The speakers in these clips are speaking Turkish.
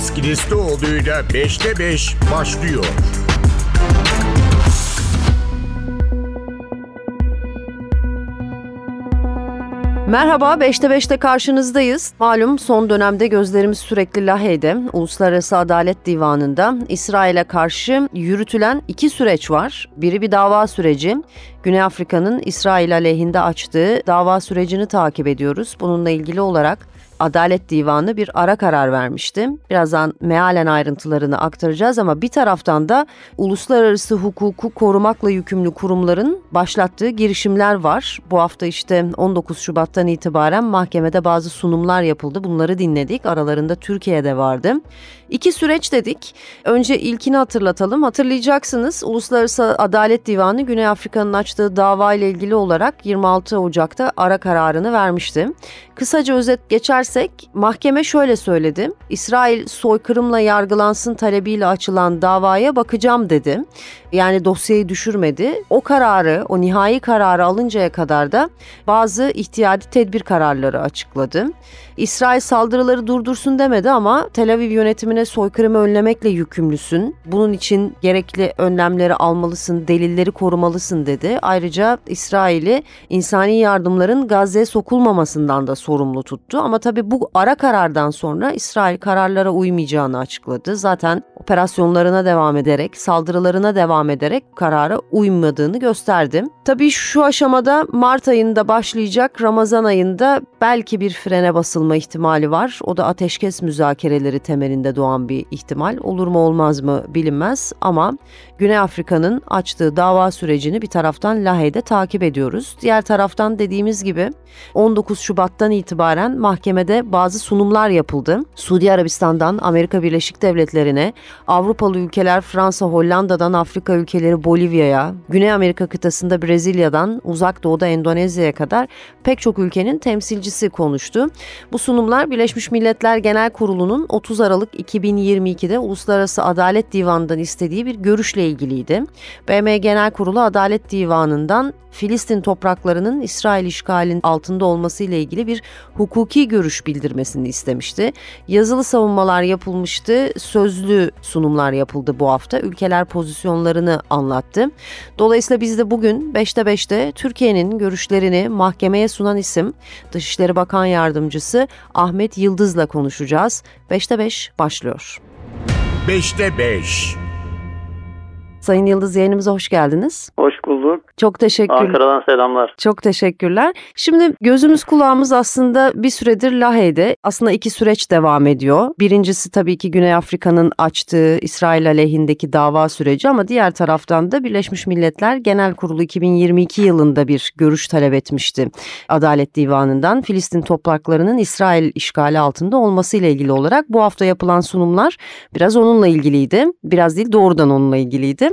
Deniz Kilislioğlu'yla 5'te 5 başlıyor. Merhaba, 5'te 5'te karşınızdayız. Malum son dönemde gözlerimiz sürekli Lahey'de, Uluslararası Adalet Divanı'nda İsrail'e karşı yürütülen iki süreç var. Biri bir dava süreci. Güney Afrika'nın İsrail aleyhinde açtığı dava sürecini takip ediyoruz. Bununla ilgili olarak Adalet Divanı bir ara karar vermişti. Birazdan mealen ayrıntılarını aktaracağız ama bir taraftan da uluslararası hukuku korumakla yükümlü kurumların başlattığı girişimler var. Bu hafta işte 19 Şubat'tan itibaren mahkemede bazı sunumlar yapıldı. Bunları dinledik. Aralarında Türkiye'de vardı. İki süreç dedik. Önce ilkini hatırlatalım. Hatırlayacaksınız Uluslararası Adalet Divanı Güney Afrika'nın açtığı dava ile ilgili olarak 26 Ocak'ta ara kararını vermişti. Kısaca özet geçersek mahkeme şöyle söyledi. İsrail soykırımla yargılansın talebiyle açılan davaya bakacağım dedi. Yani dosyayı düşürmedi. O kararı, o nihai kararı alıncaya kadar da bazı ihtiyadi tedbir kararları açıkladı. İsrail saldırıları durdursun demedi ama Tel Aviv yönetimine soykırımı önlemekle yükümlüsün. Bunun için gerekli önlemleri almalısın, delilleri korumalısın dedi. Ayrıca İsrail'i insani yardımların Gazze'ye sokulmamasından da sorumlu tuttu. Ama tabii bu ara karardan sonra İsrail kararlara uymayacağını açıkladı. Zaten operasyonlarına devam ederek, saldırılarına devam ederek karara uymadığını gösterdi. Tabii şu aşamada Mart ayında başlayacak Ramazan ayında belki bir frene basılma ihtimali var. O da ateşkes müzakereleri temelinde doğan bir ihtimal. Olur mu olmaz mı bilinmez ama Güney Afrika'nın açtığı dava sürecini bir taraftan Lahey'de takip ediyoruz. Diğer taraftan dediğimiz gibi 19 Şubat'tan itibaren mahkemede bazı sunumlar yapıldı. Suudi Arabistan'dan Amerika Birleşik Devletleri'ne, Avrupalı ülkeler Fransa, Hollanda'dan Afrika ülkeleri Bolivya'ya, Güney Amerika kıtasında Brezilya'dan Uzak Doğu'da Endonezya'ya kadar pek çok ülkenin temsilcisi konuştu. Bu sunumlar Birleşmiş Milletler Genel Kurulu'nun 30 Aralık 2022'de Uluslararası Adalet Divanı'ndan istediği bir görüşle ilgiliydi. BM Genel Kurulu Adalet Divanı'ndan Filistin topraklarının İsrail işgalinin altında olması ile ilgili bir hukuki görüş bildirmesini istemişti. Yazılı savunmalar yapılmıştı, sözlü sunumlar yapıldı bu hafta. Ülkeler pozisyonlarını anlattı. Dolayısıyla biz de bugün 5'te 5'te Türkiye'nin görüşlerini mahkemeye sunan isim Dışişleri Bakan Yardımcısı Ahmet Yıldız'la konuşacağız. 5'te 5 başlıyor. 5'te 5 Sayın Yıldız yayınımıza hoş geldiniz. Hoş bulduk. Çok teşekkürler. Ankara'dan selamlar. Çok teşekkürler. Şimdi gözümüz kulağımız aslında bir süredir Lahey'de. Aslında iki süreç devam ediyor. Birincisi tabii ki Güney Afrika'nın açtığı İsrail aleyhindeki dava süreci ama diğer taraftan da Birleşmiş Milletler Genel Kurulu 2022 yılında bir görüş talep etmişti. Adalet Divanı'ndan Filistin topraklarının İsrail işgali altında olması ile ilgili olarak bu hafta yapılan sunumlar biraz onunla ilgiliydi. Biraz değil doğrudan onunla ilgiliydi.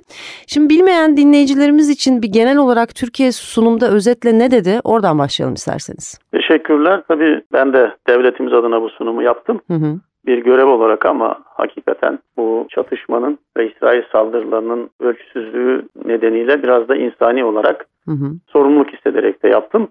Şimdi bilmeyen dinleyicilerimiz için bir genel olarak Türkiye sunumda özetle ne dedi? Oradan başlayalım isterseniz. Teşekkürler. Tabii ben de devletimiz adına bu sunumu yaptım. Hı hı. Bir görev olarak ama hakikaten bu çatışmanın ve İsrail saldırılarının ölçüsüzlüğü nedeniyle biraz da insani olarak Hı hı. sorumluluk hissederek de yaptım.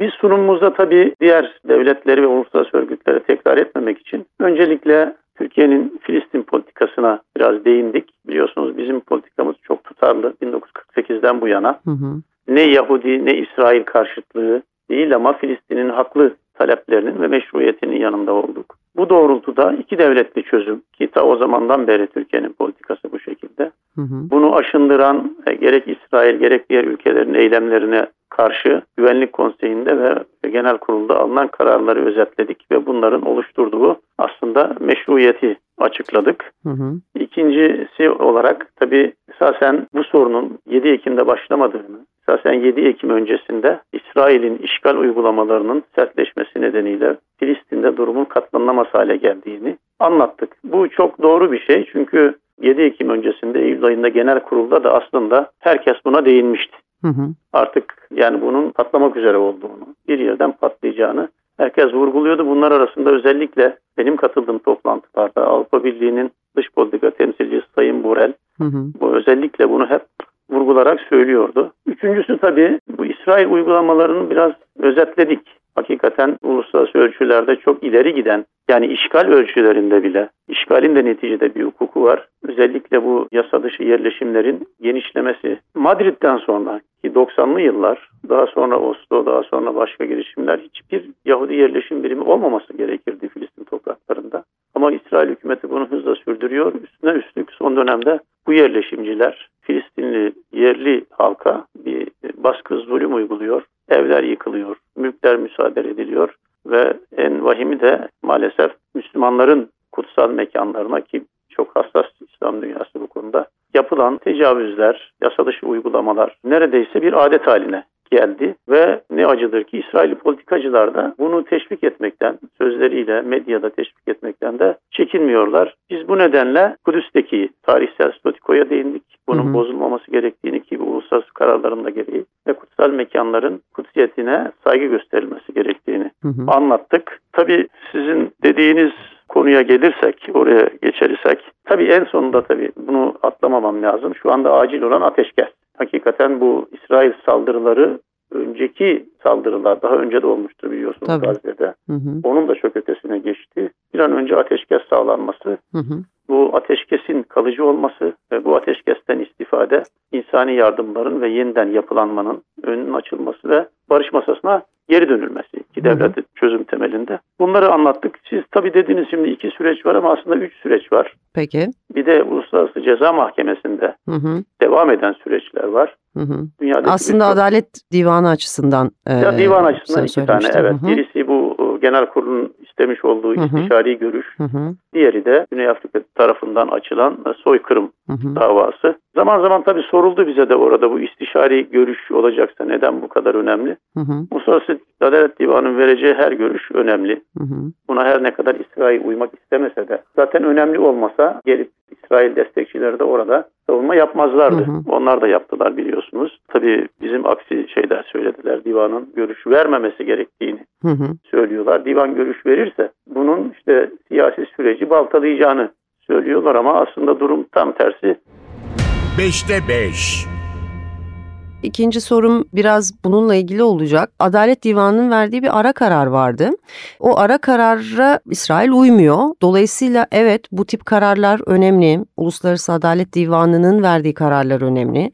Biz sunumumuzda tabii diğer devletleri ve uluslararası örgütleri tekrar etmemek için öncelikle Türkiye'nin Filistin politikasına biraz değindik. Biliyorsunuz bizim politikamız çok tutarlı 1948'den bu yana. Hı hı. Ne Yahudi ne İsrail karşıtlığı değil ama Filistin'in haklı taleplerinin ve meşruiyetinin yanında olduk. Bu doğrultuda iki devletli çözüm ki ta o zamandan beri Türkiye'nin politikası bu şekilde. Hı hı. Bunu aşındıran e, gerek İsrail gerek diğer ülkelerin eylemlerine karşı Güvenlik Konseyi'nde ve Genel Kurul'da alınan kararları özetledik ve bunların oluşturduğu aslında meşruiyeti açıkladık. Hı hı. İkincisi olarak tabii esasen bu sorunun 7 Ekim'de başlamadığını, esasen 7 Ekim öncesinde İsrail'in işgal uygulamalarının sertleşmesi nedeniyle Filistin'de durumun katlanamaz hale geldiğini anlattık. Bu çok doğru bir şey çünkü 7 Ekim öncesinde Eylül ayında genel kurulda da aslında herkes buna değinmişti. Hı hı. Artık yani bunun patlamak üzere olduğunu, bir yerden patlayacağını herkes vurguluyordu. Bunlar arasında özellikle benim katıldığım toplantılarda Avrupa Birliği'nin dış politika temsilcisi Sayın Borel Hı hı. bu özellikle bunu hep vurgularak söylüyordu. Üçüncüsü tabii bu İsrail uygulamalarını biraz özetledik. Hakikaten uluslararası ölçülerde çok ileri giden yani işgal ölçülerinde bile işgalin de neticede bir hukuku var. Özellikle bu yasa dışı yerleşimlerin genişlemesi. Madrid'den sonra ki 90'lı yıllar daha sonra Oslo daha sonra başka girişimler hiçbir Yahudi yerleşim birimi olmaması gerekirdi Filistin topraklarında. Ama İsrail hükümeti bunu hızla sürdürüyor. Üstüne üstlük son dönemde bu yerleşimciler Filistinli yerli halka bir baskı zulüm uyguluyor. Evler yıkılıyor, mülkler müsaade ediliyor ve en vahimi de maalesef Müslümanların kutsal mekanlarına ki çok hassas İslam dünyası bu konuda yapılan tecavüzler, yasa dışı uygulamalar neredeyse bir adet haline geldi ve ne acıdır ki İsrail politikacılar da bunu teşvik etmekten, sözleriyle medyada teşvik etmekten de çekinmiyorlar. Biz bu nedenle Kudüs'teki tarihsel statikoya değindik. Bunun hı hı. bozulmaması gerektiğini ki bu uluslararası kararların da gereği ve kutsal mekanların kutsiyetine saygı gösterilmesi gerektiğini hı hı. anlattık. Tabii sizin dediğiniz konuya gelirsek, oraya geçersek, tabii en sonunda tabii bunu atlamamam lazım. Şu anda acil olan ateşkes hakikaten bu İsrail saldırıları önceki saldırılar daha önce de olmuştu biliyorsunuz Tabii. Gazze'de. Hı hı. Onun da çok ötesine geçti. Bir an önce ateşkes sağlanması, hı hı. bu ateşkesin kalıcı olması ve bu ateşkesten istifade insani yardımların ve yeniden yapılanmanın önünün açılması ve barış masasına geri dönülmesi iki devlet çözüm temelinde. Bunları anlattık. Siz tabii dediniz şimdi iki süreç var ama aslında üç süreç var. Peki. Bir de Uluslararası Ceza Mahkemesi'nde hı hı. devam eden süreçler var. Hı hı. Dünyadaki aslında Adalet Divanı açısından. Ya divan açısından iki tane evet. Hı hı. Birisi bu genel kurulun istemiş olduğu hı hı. istişari görüş. Hı hı. Diğeri de Güney Afrika tarafından açılan soykırım hı hı. davası. Zaman zaman tabii soruldu bize de orada bu istişari görüş olacaksa neden bu kadar önemli? Hı hı. Uluslararası Adalet Divanı'nın vereceği her görüş önemli. Hı hı. Buna her ne kadar İsrail uymak istemese de zaten önemli olmasa gelip İsrail destekçileri de orada savunma yapmazlardı. Hı hı. Onlar da yaptılar biliyorsunuz. Tabii bizim aksi şeyler söylediler. Divanın görüş vermemesi gerektiğini hı hı. söylüyorlar. Divan görüş verirse bunun işte siyasi süreci baltalayacağını söylüyorlar ama aslında durum tam tersi. 5'te 5 İkinci sorum biraz bununla ilgili olacak. Adalet Divanı'nın verdiği bir ara karar vardı. O ara karara İsrail uymuyor. Dolayısıyla evet bu tip kararlar önemli. Uluslararası Adalet Divanı'nın verdiği kararlar önemli.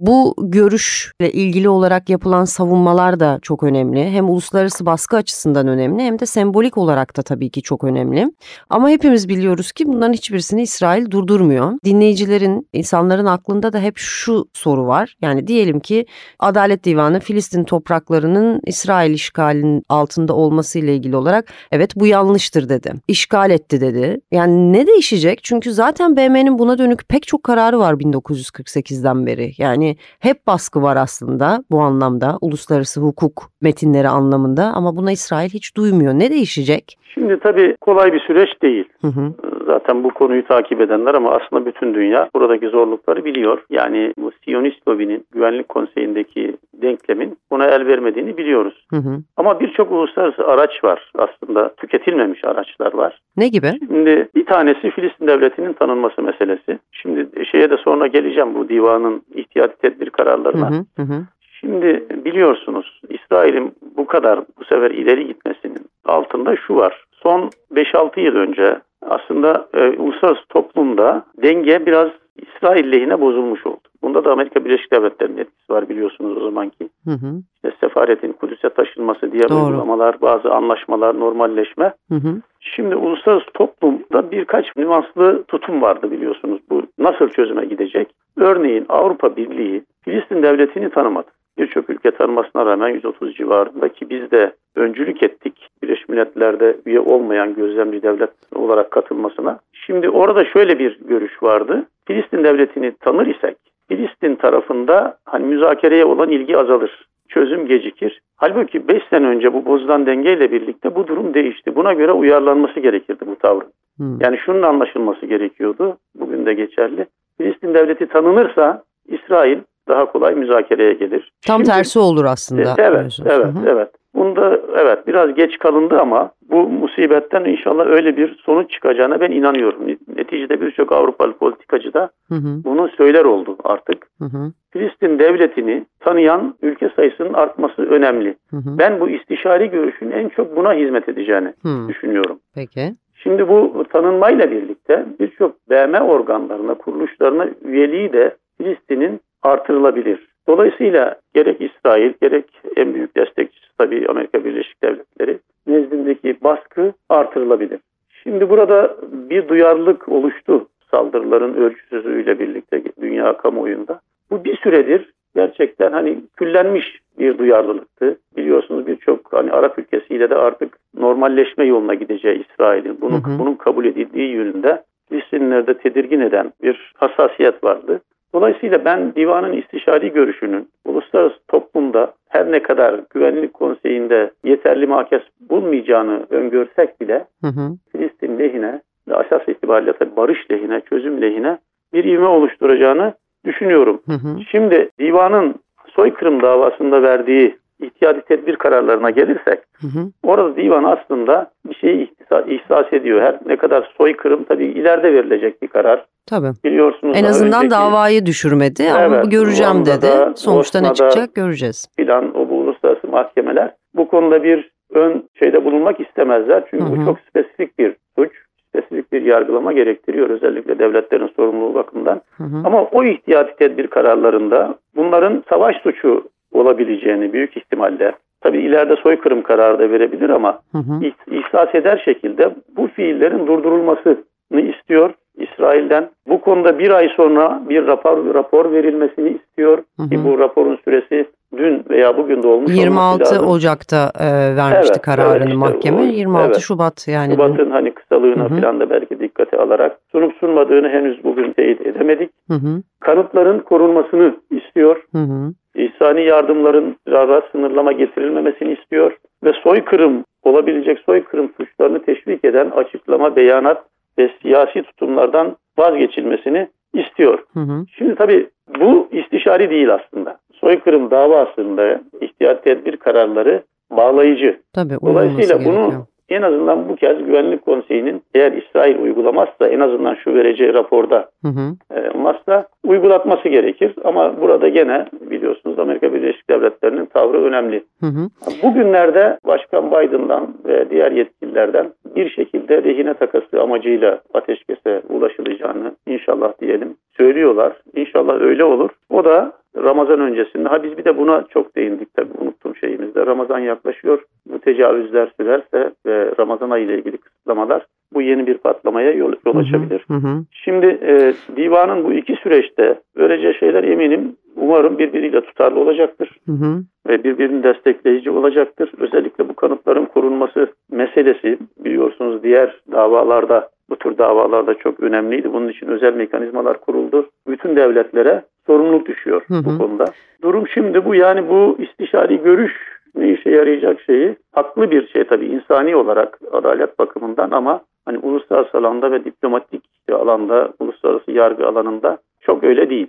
Bu görüşle ilgili olarak yapılan savunmalar da çok önemli. Hem uluslararası baskı açısından önemli hem de sembolik olarak da tabii ki çok önemli. Ama hepimiz biliyoruz ki bunların hiçbirisini İsrail durdurmuyor. Dinleyicilerin, insanların aklında da hep şu soru var. Yani diyelim ki Adalet Divanı Filistin topraklarının İsrail işgalinin altında olması ile ilgili olarak evet bu yanlıştır dedi. İşgal etti dedi. Yani ne değişecek? Çünkü zaten BM'nin buna dönük pek çok kararı var 1948'den beri. Yani hep baskı var aslında bu anlamda uluslararası hukuk metinleri anlamında ama buna İsrail hiç duymuyor. Ne değişecek? Şimdi tabii kolay bir süreç değil. Hı hı. Zaten bu konuyu takip edenler ama aslında bütün dünya buradaki zorlukları biliyor. Yani bu Siyonist lobinin güvenlik konseyindeki denklemin buna el vermediğini biliyoruz. Hı hı. Ama birçok uluslararası araç var aslında tüketilmemiş araçlar var. Ne gibi? Şimdi bir tanesi Filistin devletinin tanınması meselesi. Şimdi şeye de sonra geleceğim bu divanın ihtiyati tedbir kararlarına. Hı hı hı. Şimdi biliyorsunuz İsrail'in bu kadar bu sefer ileri gitmesinin altında şu var. Son 5-6 yıl önce aslında e, uluslararası toplumda denge biraz İsrail lehine bozulmuş oldu. Bunda da Amerika Birleşik Devletleri'nin etkisi var biliyorsunuz o zamanki. Hı hı. İşte sefaretin Kudüs'e taşınması, diğer Doğru. uygulamalar, bazı anlaşmalar, normalleşme. Hı hı. Şimdi uluslararası toplumda birkaç nüanslı tutum vardı biliyorsunuz. Bu nasıl çözüme gidecek? Örneğin Avrupa Birliği Filistin devletini tanımadı birçok ülke tanımasına rağmen 130 civarında ki biz de öncülük ettik Birleşmiş Milletler'de üye olmayan gözlemci devlet olarak katılmasına. Şimdi orada şöyle bir görüş vardı. Filistin devletini tanır isek Filistin tarafında hani müzakereye olan ilgi azalır. Çözüm gecikir. Halbuki 5 sene önce bu bozulan dengeyle birlikte bu durum değişti. Buna göre uyarlanması gerekirdi bu tavrın. Hmm. Yani şunun anlaşılması gerekiyordu. Bugün de geçerli. Filistin devleti tanınırsa İsrail daha kolay müzakereye gelir. Tam Şimdi, tersi olur aslında. E, evet, evet, Hı-hı. evet. Bunda evet biraz geç kalındı ama bu musibetten inşallah öyle bir sonuç çıkacağına ben inanıyorum. Neticede birçok Avrupalı politikacı da Hı hı. bunu söyler oldu artık. Hı hı. Filistin devletini tanıyan ülke sayısının artması önemli. Hı hı. Ben bu istişari görüşün en çok buna hizmet edeceğini Hı. düşünüyorum. Peki. Şimdi bu tanınmayla birlikte birçok BM organlarına, kuruluşlarına üyeliği de Filistin'in artırılabilir. Dolayısıyla gerek İsrail gerek en büyük destekçisi tabii Amerika Birleşik Devletleri nezdindeki baskı artırılabilir. Şimdi burada bir duyarlılık oluştu saldırıların ölçüsüzlüğüyle birlikte dünya kamuoyunda. Bu bir süredir gerçekten hani küllenmiş bir duyarlılıktı. Biliyorsunuz birçok hani Arap ülkesiyle de artık normalleşme yoluna gideceği İsrail'in bunun, Hı hı. bunun kabul edildiği yönünde Filistinlilerde tedirgin eden bir hassasiyet vardı. Dolayısıyla ben divanın istişari görüşünün uluslararası toplumda her ne kadar güvenlik konseyinde yeterli mahkes bulmayacağını öngörsek bile Hı hı. Filistin lehine ve esas itibariyle tabii barış lehine, çözüm lehine bir ivme oluşturacağını düşünüyorum. Hı hı. Şimdi divanın soykırım davasında verdiği ihtiyati tedbir kararlarına gelirsek Hı hı. orada divan aslında bir şeyi ihtisa- ihsas ediyor. Her ne kadar soykırım tabii ileride verilecek bir karar. Tabii. Biliyorsunuz En azından önceki davayı düşürmedi ama bu göreceğim dedi. Sonuçta ne çıkacak göreceğiz. filan o bu uluslararası mahkemeler bu konuda bir ön şeyde bulunmak istemezler. Çünkü Hı hı. bu çok spesifik bir suç, spesifik bir yargılama gerektiriyor özellikle devletlerin sorumluluğu bakımından. Hı hı. Ama o ihtiyati tedbir kararlarında bunların savaş suçu olabileceğini büyük ihtimalle tabii ileride soykırım kararı da verebilir ama Hı hı. ih- ihsas eder şekilde bu fiillerin durdurulmasını istiyor İsrail'den. Bu konuda bir ay sonra bir rapor, rapor verilmesini istiyor Hı ki hı. bu raporun süresi dün veya bugün de olmuş olması 26 lazım. Ocak'ta e, vermişti Evet, kararını evet, işte mahkeme. o- 26 evet. Şubat yani. Şubat'ın hani kısalığına Hı hı. falan da belki dikkate alarak sunup sunmadığını henüz bugün teyit edemedik. Hı hı. Kanıtların korunmasını istiyor. Hı hı. İnsani yardımların zarara sınırlama getirilmemesini istiyor ve soykırım olabilecek soykırım suçlarını teşvik eden açıklama, beyanat ve siyasi tutumlardan vazgeçilmesini istiyor. Hı hı. Şimdi tabii bu istişari değil aslında. Soykırım davasında ihtiyat tedbir kararları bağlayıcı. Tabii Dolayısıyla bunu gerekiyor. en azından bu kez Güvenlik Konseyi'nin eğer İsrail uygulamazsa en azından şu vereceği raporda Hı hı. e, olmazsa uygulatması gerekir. Ama burada gene biliyorsunuz Amerika Birleşik Devletleri'nin tavrı önemli. Hı hı. Bugünlerde Başkan Biden'dan ve diğer yetkililerden bir şekilde rehine takası amacıyla ateşkese ulaşılacağını inşallah diyelim söylüyorlar. İnşallah öyle olur. O da Ramazan öncesinde. Ha biz bir de buna çok değindik tabii unuttuğum şeyimizde. Ramazan yaklaşıyor. Bu tecavüzler sürerse ve Ramazan ayı ile ilgili kısıtlamalar bu yeni bir patlamaya yol, yol açabilir. Hı hı. Şimdi e, divanın bu iki süreçte vereceği şeyler eminim umarım birbiriyle tutarlı olacaktır Hı hı. ve birbirini destekleyici olacaktır. Özellikle bu kanıtların korunması meselesi biliyorsunuz diğer davalarda bu tür davalarda çok önemliydi. Bunun için özel mekanizmalar kuruldu. Bütün devletlere sorumluluk düşüyor Hı hı. bu konuda. Durum şimdi bu yani bu istişari görüş ne işe yarayacak şeyi haklı bir şey tabii insani olarak adalet bakımından ama hani uluslararası alanda ve diplomatik alanda uluslararası yargı alanında çok öyle değil.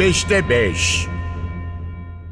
5'te 5.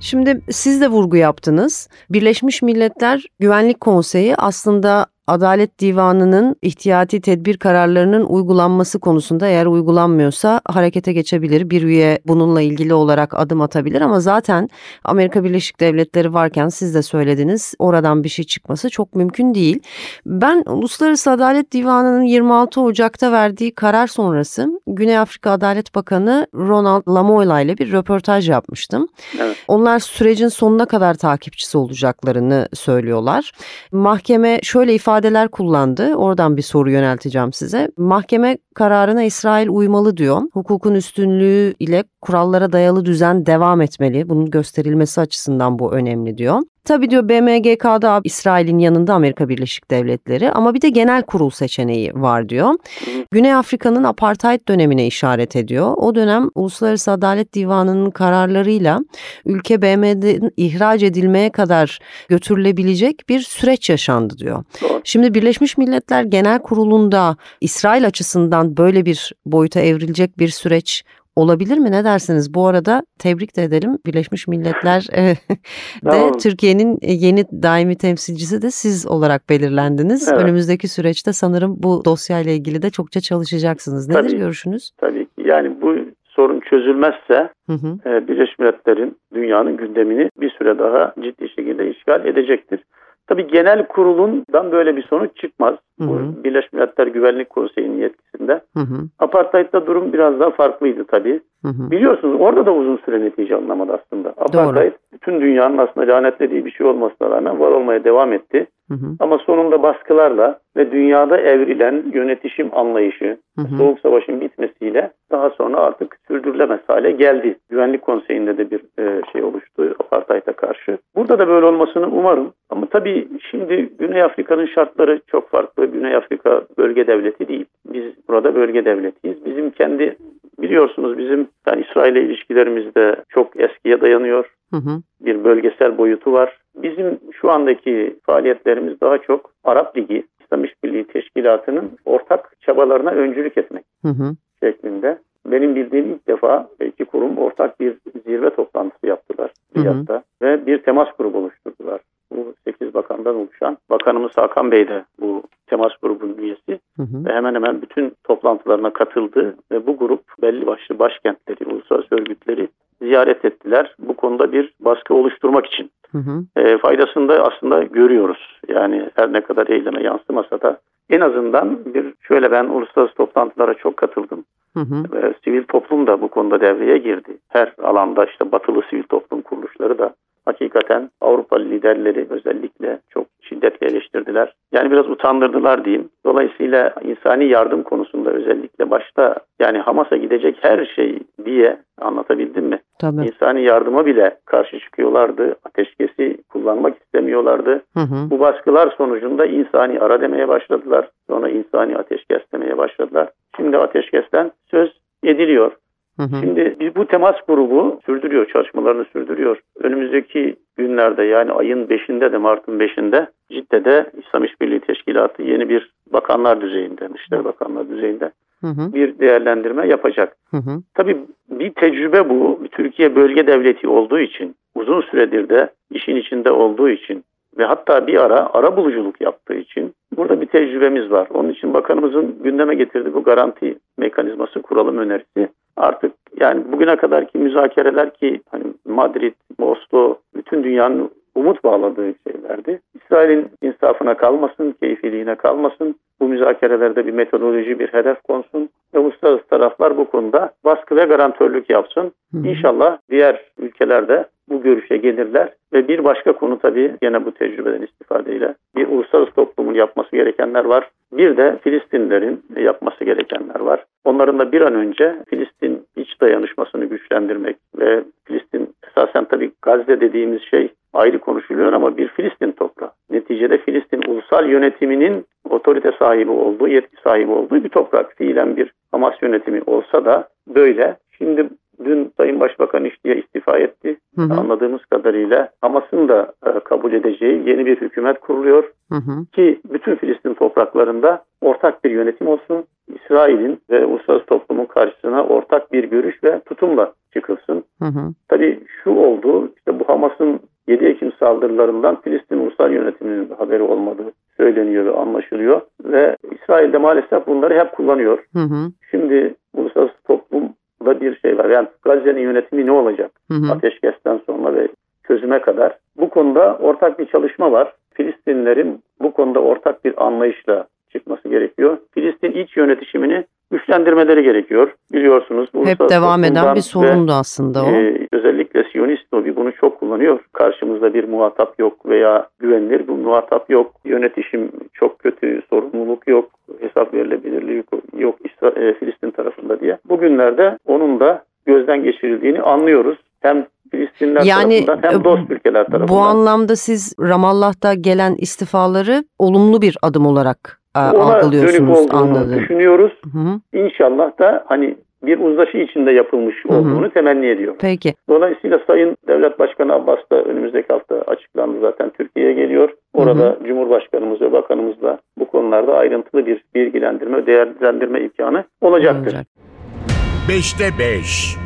Şimdi siz de vurgu yaptınız. Birleşmiş Milletler Güvenlik Konseyi aslında Adalet Divanı'nın ihtiyati tedbir kararlarının uygulanması konusunda eğer uygulanmıyorsa harekete geçebilir. Bir üye bununla ilgili olarak adım atabilir ama zaten Amerika Birleşik Devletleri varken siz de söylediniz oradan bir şey çıkması çok mümkün değil. Ben Uluslararası Adalet Divanı'nın 26 Ocak'ta verdiği karar sonrası Güney Afrika Adalet Bakanı Ronald Lamoyla ile bir röportaj yapmıştım. Evet. Onlar sürecin sonuna kadar takipçisi olacaklarını söylüyorlar. Mahkeme şöyle ifadeler kullandı. Oradan bir soru yönelteceğim size. Mahkeme kararına İsrail uymalı diyor. Hukukun üstünlüğü ile kurallara dayalı düzen devam etmeli. Bunun gösterilmesi açısından bu önemli diyor. Tabii diyor BMGK'da İsrail'in yanında Amerika Birleşik Devletleri ama bir de genel kurul seçeneği var diyor. Güney Afrika'nın apartheid dönemine işaret ediyor. O dönem Uluslararası Adalet Divanı'nın kararlarıyla ülke BM'den ihraç edilmeye kadar götürülebilecek bir süreç yaşandı diyor. Şimdi Birleşmiş Milletler Genel Kurulu'nda İsrail açısından böyle bir boyuta evrilecek bir süreç olabilir mi? Ne dersiniz? Bu arada tebrik de edelim. Birleşmiş Milletler e, de Tamam. Türkiye'nin yeni daimi temsilcisi de siz olarak belirlendiniz. Evet. Önümüzdeki süreçte sanırım bu dosyayla ilgili de çokça çalışacaksınız. Nedir Tabii. görüşünüz? Tabii ki yani bu sorun çözülmezse Hı hı. e, Birleşmiş Milletler'in dünyanın gündemini bir süre daha ciddi şekilde işgal edecektir. Tabii genel kurulundan böyle bir sonuç çıkmaz. Hı hı. Bu Birleşmiş Milletler Güvenlik Konseyi'nin yetkisinde. Hı hı. Apartheid'de durum biraz daha farklıydı tabii. Hı hı. Biliyorsunuz orada da uzun süre netice alınamadı aslında. Apartheid bütün dünyanın aslında lanetlediği bir şey olmasına rağmen var olmaya devam etti. Hı hı. Ama sonunda baskılarla ve dünyada evrilen yönetişim anlayışı, Hı hı. Soğuk Savaş'ın bitmesiyle daha sonra artık sürdürülemez hale geldi. Güvenlik Konseyi'nde de bir e, şey oluştu apartheid'e karşı. Burada da böyle olmasını umarım. Ama tabii şimdi Güney Afrika'nın şartları çok farklı. Güney Afrika bölge devleti değil. Biz burada bölge devletiyiz. Bizim kendi biliyorsunuz bizim yani İsrail'le ilişkilerimiz de çok eskiye dayanıyor Hı hı. bir bölgesel boyutu var. Bizim şu andaki faaliyetlerimiz daha çok Arap Ligi, İslam İşbirliği Teşkilatı'nın ortak çabalarına öncülük etmek Hı hı. Şeklinde. Benim bildiğim ilk defa iki kurum ortak bir zirve toplantısı yaptılar Hı hı. Riyad'da ve bir temas grubu oluşturdular. Bu 8 bakandan oluşan. Bakanımız Hakan Bey de bu temas grubunun üyesi Hı hı. ve hemen hemen bütün toplantılarına katıldı ve bu grup belli başlı başkentleri, uluslararası örgütleri ziyaret ettiler. Bu konuda bir baskı oluşturmak için. Hı hı. E, faydasını da aslında görüyoruz. Yani her ne kadar eyleme yansımasa da en azından bir şöyle ben uluslararası toplantılara çok katıldım. Hı hı. E, sivil toplum da bu konuda devreye girdi. Her alanda işte batılı sivil toplum kuruluşları da hakikaten Avrupa liderleri özellikle çok şiddetle eleştirdiler. Yani biraz utandırdılar diyeyim. Dolayısıyla insani yardım konusunda özellikle başta yani Hamas'a gidecek her şey diye anlatabildim mi? Tabii. İnsani yardıma bile karşı çıkıyorlardı. Ateşkesi kullanmak istemiyorlardı. Hı hı. Bu baskılar sonucunda insani ara demeye başladılar. Sonra insani ateşkes demeye başladılar. Şimdi ateşkesten söz ediliyor. Hı hı. Şimdi biz bu temas grubu sürdürüyor, çalışmalarını sürdürüyor. Önümüzdeki günlerde yani ayın 5'inde de Mart'ın 5'inde Cidde'de İslam İşbirliği Teşkilatı yeni bir bakanlar düzeyinde, Dışişleri Bakanlar düzeyinde Hı hı. bir değerlendirme yapacak. Hı hı. Tabii bir tecrübe bu. Türkiye bölge devleti olduğu için, uzun süredir de işin içinde olduğu için ve hatta bir ara ara buluculuk yaptığı için burada bir tecrübemiz var. Onun için bakanımızın gündeme getirdiği bu garanti mekanizması kuralım önerisi artık yani bugüne kadarki müzakereler ki hani Madrid, Oslo bütün dünyanın umut bağladığı şeylerdi. İsrail'in insafına kalmasın, keyfiliğine kalmasın. Bu müzakerelerde bir metodoloji, bir hedef konsun ve uluslararası taraflar bu konuda baskı ve garantörlük yapsın. İnşallah diğer ülkelerde bu görüşe gelirler ve bir başka konu tabii yine bu tecrübeden istifadeyle bir uluslararası toplumun yapması gerekenler var. Bir de Filistinlerin yapması gerekenler var. Onların da bir an önce Filistin iç dayanışmasını güçlendirmek ve Filistin esasen tabii Gazze dediğimiz şey ayrı konuşuluyor ama bir Filistin toprağı. Neticede Filistin ulusal yönetiminin otorite sahibi olduğu, yetki sahibi olduğu bir toprak. Fiilen bir Hamas yönetimi olsa da böyle. Şimdi dün Sayın Başbakan iştiye istifa etti. Hı hı. Anladığımız kadarıyla Hamas'ın da e, kabul edeceği yeni bir hükümet kuruluyor Hı hı. ki bütün Filistin topraklarında ortak bir yönetim olsun. İsrail'in ve uluslararası toplumun karşısına ortak bir görüş ve tutumla çıkılsın. Hı hı. Tabii şu oldu, işte bu Hamas'ın 7 Ekim saldırılarından Filistin ulusal yönetiminin haberi olmadığı söyleniyor ve anlaşılıyor. Ve İsrail de maalesef bunları hep kullanıyor. Hı hı. Şimdi uluslararası toplumda bir şey var. Yani Gazze'nin yönetimi ne olacak? Hı hı. Ateşkesten sonra ve çözüme kadar. Bu konuda ortak bir çalışma var. Filistinlerin bu konuda ortak bir anlayışla çıkması gerekiyor. Filistin iç yönetimini güçlendirmeleri gerekiyor. Biliyorsunuz. Hep devam eden bir sorundu aslında o. e, özellikle Siyonist lobi bunu çok kullanıyor. Karşımızda bir muhatap yok veya güvenilir bir muhatap yok. Yönetişim çok kötü, sorumluluk yok, hesap verilebilirliği yok, yok İsra- e, Filistin tarafında diye. Bugünlerde onun da gözden geçirildiğini anlıyoruz. Hem Filistinler Yani, tarafından hem e, dost ülkeler tarafından. Bu anlamda siz Ramallah'ta gelen istifaları olumlu bir adım olarak e, Ona dönük olduğunu anladım. düşünüyoruz. Hı hı. İnşallah da hani bir uzlaşı içinde yapılmış olduğunu temenni ediyorum. Peki. Dolayısıyla Sayın Devlet Başkanı Abbas da önümüzdeki hafta açıklandı zaten Türkiye'ye geliyor. Orada Cumhurbaşkanımız ve Bakanımızla bu konularda ayrıntılı bir bilgilendirme, değerlendirme imkanı olacaktır. Olacak. 5'te 5.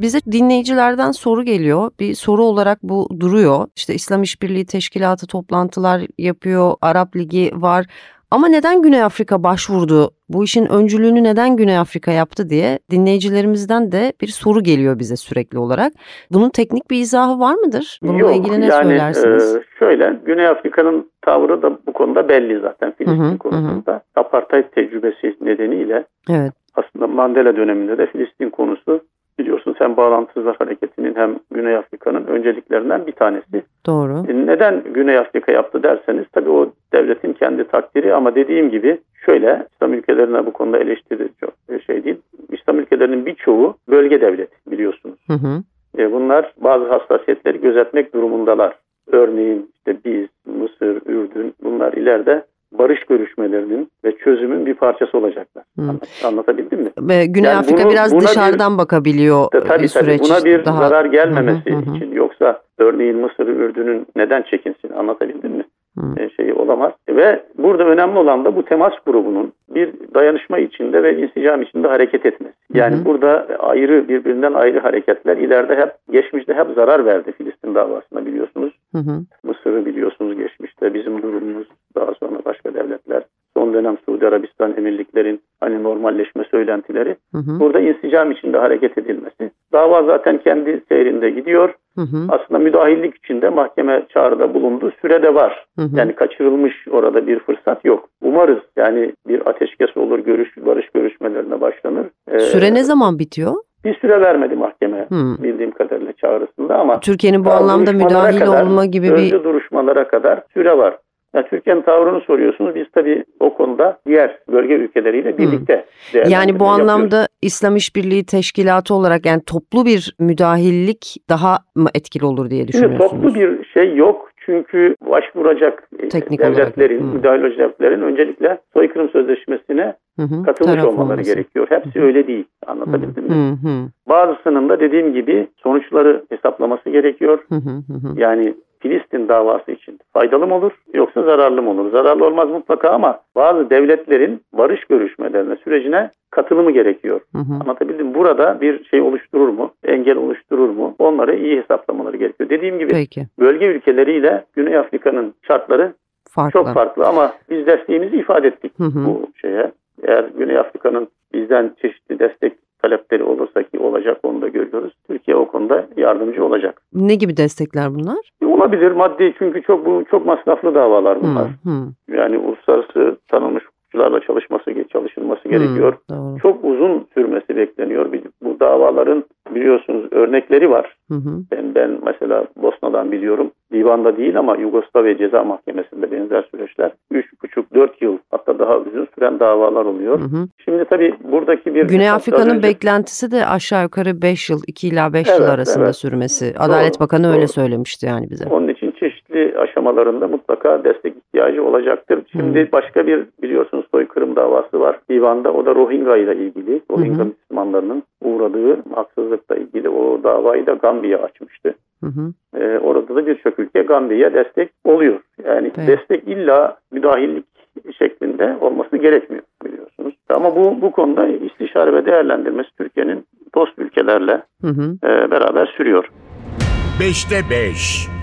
Bize dinleyicilerden soru geliyor. Bir soru olarak bu duruyor. İşte İslam İşbirliği Teşkilatı toplantılar yapıyor. Arap Ligi var. Ama neden Güney Afrika başvurdu? Bu işin öncülüğünü neden Güney Afrika yaptı diye dinleyicilerimizden de bir soru geliyor bize sürekli olarak. Bunun teknik bir izahı var mıdır? Bununla Yok, ilgili ne yani, söylersiniz? e, şöyle Güney Afrika'nın tavrı da bu konuda belli zaten Filistin Hı hı, konusunda. Apartheid tecrübesi nedeniyle evet. aslında Mandela döneminde de Filistin konusu biliyorsun sen Bağlantısızlar Hareketi'nin hem Güney Afrika'nın önceliklerinden bir tanesi. Doğru. E, Neden Güney Afrika yaptı derseniz tabii o devletin kendi takdiri ama dediğim gibi şöyle İslam ülkelerine bu konuda eleştiri çok şey değil. İslam ülkelerinin birçoğu bölge devlet biliyorsunuz. Hı hı. E, bunlar bazı hassasiyetleri gözetmek durumundalar. Örneğin işte biz, Mısır, Ürdün bunlar ileride barış görüşmelerinin ve çözümün bir parçası olacaklar. Anlat- Anlatabildim mi? Ve Güney Yani Afrika bunu- biraz buna bir- dışarıdan bakabiliyor Tabii tabii süreç. buna bir daha... zarar gelmemesi Hı hı, hı için yoksa örneğin Mısır, Ürdün'ün neden çekinsin anlatabildim mi? Hı. E, şeyi olamaz. Ve burada önemli olan da bu temas grubunun bir dayanışma içinde ve insicam içinde hareket etmesi. Yani Hı hı. burada ayrı birbirinden ayrı hareketler ileride hep geçmişte hep zarar verdi Filistin davasında biliyorsunuz. Hı hı. Mısır'ı biliyorsunuz geçmişte bizim durumumuz devletler. Son dönem Suudi Arabistan emirliklerin hani normalleşme söylentileri Hı hı. burada insicam içinde hareket edilmesi. Dava zaten kendi seyrinde gidiyor. Hı hı. Aslında müdahillik içinde mahkeme çağrıda bulunduğu sürede var. Hı hı. Yani kaçırılmış orada bir fırsat yok. Umarız yani bir ateşkes olur, görüş barış görüşmelerine başlanır. Ee, Süre ne zaman bitiyor? Bir süre vermedi mahkeme Hı. bildiğim kadarıyla çağrısında ama Türkiye'nin bu anlamda müdahil kadar, olma gibi bir önce duruşmalara kadar süre var. Yani Türkiye'nin tavrını soruyorsunuz. Biz tabii o konuda diğer bölge ülkeleriyle birlikte yani değerlendirme bu yapıyoruz. anlamda İslam İşbirliği Teşkilatı olarak yani toplu bir müdahillik daha mı etkili olur diye Şimdi düşünüyorsunuz? toplu bir şey yok. Çünkü başvuracak e, Teknik devletlerin, olarak, hı. müdahale devletlerin öncelikle soykırım sözleşmesine Hı hı. katılmış olmaları olması. gerekiyor. Hepsi Hı hı. öyle değil. Hı Anlatabildim mi? hı. Hı Bazısının da dediğim gibi sonuçları hesaplaması gerekiyor. hı. Hı hı. hı. Yani Filistin davası için faydalı mı olur yoksa zararlı mı olur? Zararlı olmaz mutlaka ama bazı devletlerin barış görüşmelerine, sürecine katılımı gerekiyor. Hı hı. Anlatabildim? Burada bir şey oluşturur mu? Engel oluşturur mu? Onları iyi hesaplamaları gerekiyor. Dediğim gibi Peki. bölge ülkeleriyle Güney Afrika'nın şartları Farklı. çok farklı ama biz desteğimizi ifade ettik Hı hı. bu şeye. Eğer Güney Afrika'nın bizden çeşitli destek talepleri olursa ki olacak onu da görüyoruz. Türkiye o konuda yardımcı olacak. Ne gibi destekler bunlar? Olabilir maddi çünkü çok bu çok masraflı davalar bunlar. Hı hı. Yani uluslararası tanınmış hukukçularla çalışması çalışılması gerekiyor. Doğru. Çok uzun sürmesi bekleniyor. Bu davaların biliyorsunuz örnekleri var. Hı hı. Ben, ben mesela Bosna'dan biliyorum. Divanda değil ama Yugoslavya Ceza Mahkemesi'nde benzer süreçler 3,5-4 yıl hatta daha uzun süren davalar oluyor. Hı hı. Şimdi tabii buradaki bir... Güney Afrika'nın önce- beklentisi de aşağı yukarı 5 yıl, 2 ila 5 yıl Evet, arasında evet. sürmesi. Adalet Doğru, Bakanı öyle doğru. söylemişti yani bize. Onun için çeşitli aşamalarında mutlaka destek ihtiyacı olacaktır. Şimdi Hı. başka bir biliyorsunuz soykırım davası var. Divanda o da Rohingya ile ilgili. Rohingya Hı hı. Müslümanlarının uğradığı haksızlıkla ilgili o davayı da Gambiya açmıştı. Hı hı. Ee, orada da birçok ülke Gambiya'ya destek oluyor. Yani Evet. destek illa müdahillik şeklinde olması gerekmiyor biliyorsunuz. Ama bu bu konuda istişare ve değerlendirmesi Türkiye'nin dost ülkelerle Hı hı. e, beraber sürüyor. 5'te 5.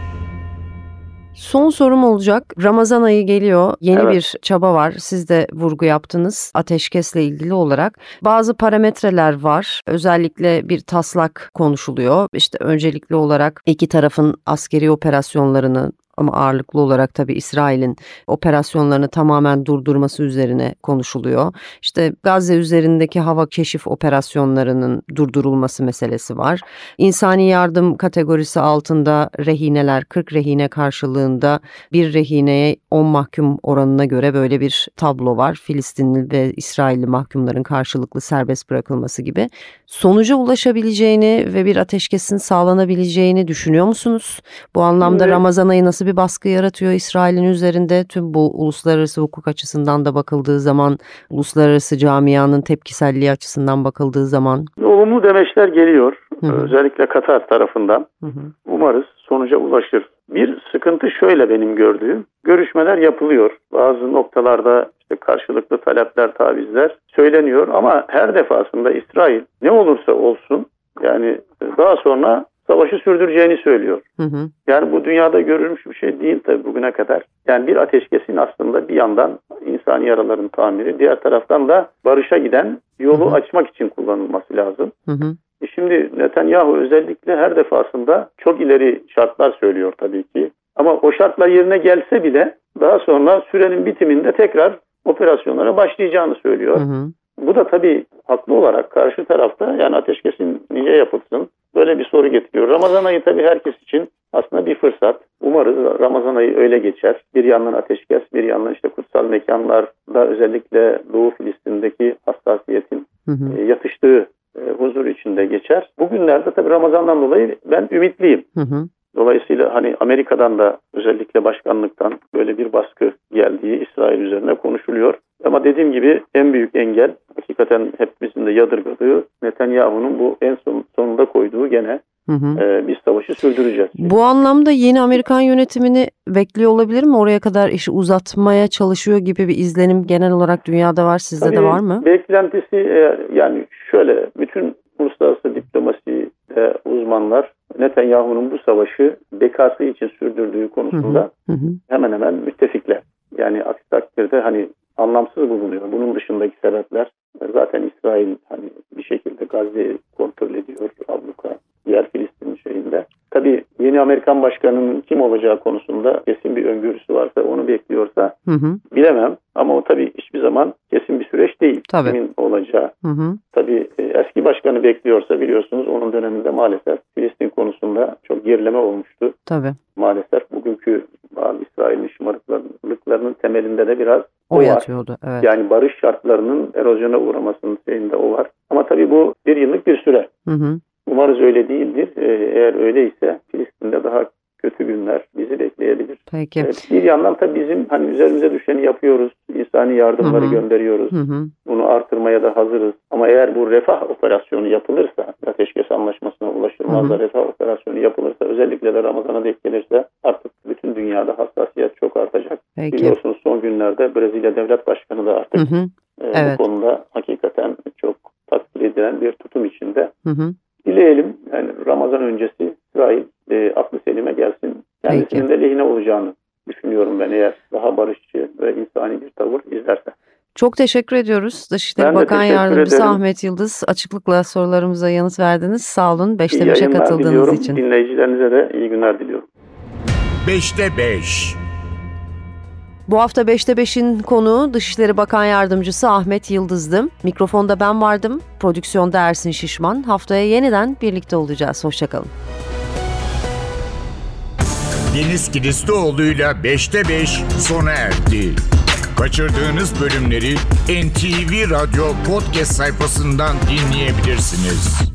Son sorum olacak. Ramazan ayı geliyor. Yeni Evet. bir çaba var. Siz de vurgu yaptınız ateşkesle ilgili olarak. Bazı parametreler var. Özellikle bir taslak konuşuluyor. İşte öncelikli olarak iki tarafın askeri operasyonlarını ama ağırlıklı olarak tabii İsrail'in operasyonlarını tamamen durdurması üzerine konuşuluyor. İşte Gazze üzerindeki hava keşif operasyonlarının durdurulması meselesi var. İnsani yardım kategorisi altında rehineler 40 rehine karşılığında bir rehineye 10 mahkum oranına göre böyle bir tablo var. Filistinli ve İsrailli mahkumların karşılıklı serbest bırakılması gibi. Sonuca ulaşabileceğini ve bir ateşkesin sağlanabileceğini düşünüyor musunuz? Bu anlamda Şimdi- Ramazan ayı nasıl bir baskı yaratıyor İsrail'in üzerinde? Tüm bu uluslararası hukuk açısından da bakıldığı zaman, uluslararası camianın tepkiselliği açısından bakıldığı zaman. Olumlu demeçler geliyor. Hı hı. Özellikle Katar tarafından. Hı hı. Umarız sonuca ulaşır. Bir sıkıntı şöyle benim gördüğüm. Görüşmeler yapılıyor. Bazı noktalarda işte karşılıklı talepler, tavizler söyleniyor ama her defasında İsrail ne olursa olsun yani daha sonra savaşı sürdüreceğini söylüyor. Hı hı. Yani bu dünyada görülmüş bir şey değil tabii bugüne kadar. Yani bir ateşkesin aslında bir yandan insani yaraların tamiri, diğer taraftan da barışa giden yolu Hı hı. açmak için kullanılması lazım. Hı hı. E Şimdi Netanyahu özellikle her defasında çok ileri şartlar söylüyor tabii ki. Ama o şartlar yerine gelse bile daha sonra sürenin bitiminde tekrar operasyonlara başlayacağını söylüyor. Hı hı. Bu da tabii haklı olarak karşı tarafta yani ateşkesin niye yapılsın böyle bir soru getiriyor. Ramazan ayı tabii herkes için aslında bir fırsat. Umarız Ramazan ayı öyle geçer. Bir yandan ateşkes, bir yandan işte kutsal mekanlarda özellikle Doğu Filistin'deki hassasiyetin Hı hı. e, yatıştığı e, huzur içinde geçer. Bugünlerde tabii Ramazan'dan dolayı ben ümitliyim. Hı hı. Dolayısıyla hani Amerika'dan da özellikle başkanlıktan böyle bir baskı geldiği İsrail üzerine konuşuluyor. Ama dediğim gibi en büyük engel hakikaten hepimizin de yadırgadığı Netanyahu'nun bu en son, sonunda koyduğu gene Hı hı. e, biz savaşı sürdüreceğiz. Bu anlamda yeni Amerikan yönetimini bekliyor olabilir mi? Oraya kadar işi uzatmaya çalışıyor gibi bir izlenim genel olarak dünyada var. Sizde de Tabii var mı? Beklentisi e, yani şöyle bütün uluslararası diplomasi e, uzmanlar Netanyahu'nun bu savaşı bekası için sürdürdüğü konusunda Hı hı. hemen hemen müttefikler. Yani aksi takdirde hani anlamsız bulunuyor. Bunun dışındaki sebepler e, zaten İsrail hani bir şekilde Gazze'yi kontrol ediyor abluka diğer Filistin şeyinde. Tabii yeni Amerikan başkanının kim olacağı konusunda kesin bir öngörüsü varsa onu bekliyorsa Hı hı. bilemem. Ama o tabii hiçbir zaman kesin bir süreç değil. Tabii. Kimin olacağı. Hı hı. Tabii e, eski başkanı bekliyorsa biliyorsunuz onun döneminde maalesef Filistin konusunda çok gerileme olmuştu. Tabii. Maalesef bugünkü bazı İsrail'in şımarıklıklarının temelinde de biraz o O var. yatıyordu. Evet. Yani barış şartlarının erozyona uğramasının şeyinde o var. Ama tabii bu bir yıllık bir süre. Hı hı. Umarız öyle değildir. Ee, Eğer öyleyse Filistin'de daha kötü günler bizi bekleyebilir. Peki. Evet, bir yandan tabii bizim hani üzerimize düşeni yapıyoruz. İnsani yardımları Hı hı. gönderiyoruz. Hı hı. Bunu artırmaya da hazırız. Ama eğer bu refah operasyonu yapılırsa, ateşkes anlaşmasına ulaşılmaz da refah operasyonu yapılırsa, özellikle de Ramazan'a denk gelirse artık bütün dünyada hassasiyet çok artacak. Peki. Biliyorsunuz son günlerde Brezilya Devlet Başkanı da artık Hı hı. e, evet. bu konuda hakikaten çok takdir edilen bir tutum içinde. Hı hı. Dileyelim yani Ramazan öncesi İsrail e, aklı selime gelsin. Kendisinin Peki. de lehine olacağını düşünüyorum ben eğer daha barışçı ve insani bir tavır izlerse. Çok teşekkür ediyoruz. Dışişleri Ben Bakan Yardımcısı ederim. Ahmet Yıldız açıklıkla sorularımıza yanıt verdiniz. Sağ olun. 5'te 5'e yayınlar katıldığınız diliyorum. için. Dinleyicilerinize de iyi günler diliyorum. 5'te 5. Bu hafta 5'te 5'in konuğu Dışişleri Bakan Yardımcısı Ahmet Yıldız'dı. Mikrofonda ben vardım. Prodüksiyonda Ersin Şişman. Haftaya yeniden birlikte olacağız. Hoşçakalın. Deniz Kilislioğlu'yla 5'te 5 sona erdi. Kaçırdığınız bölümleri NTV Radyo podcast sayfasından dinleyebilirsiniz.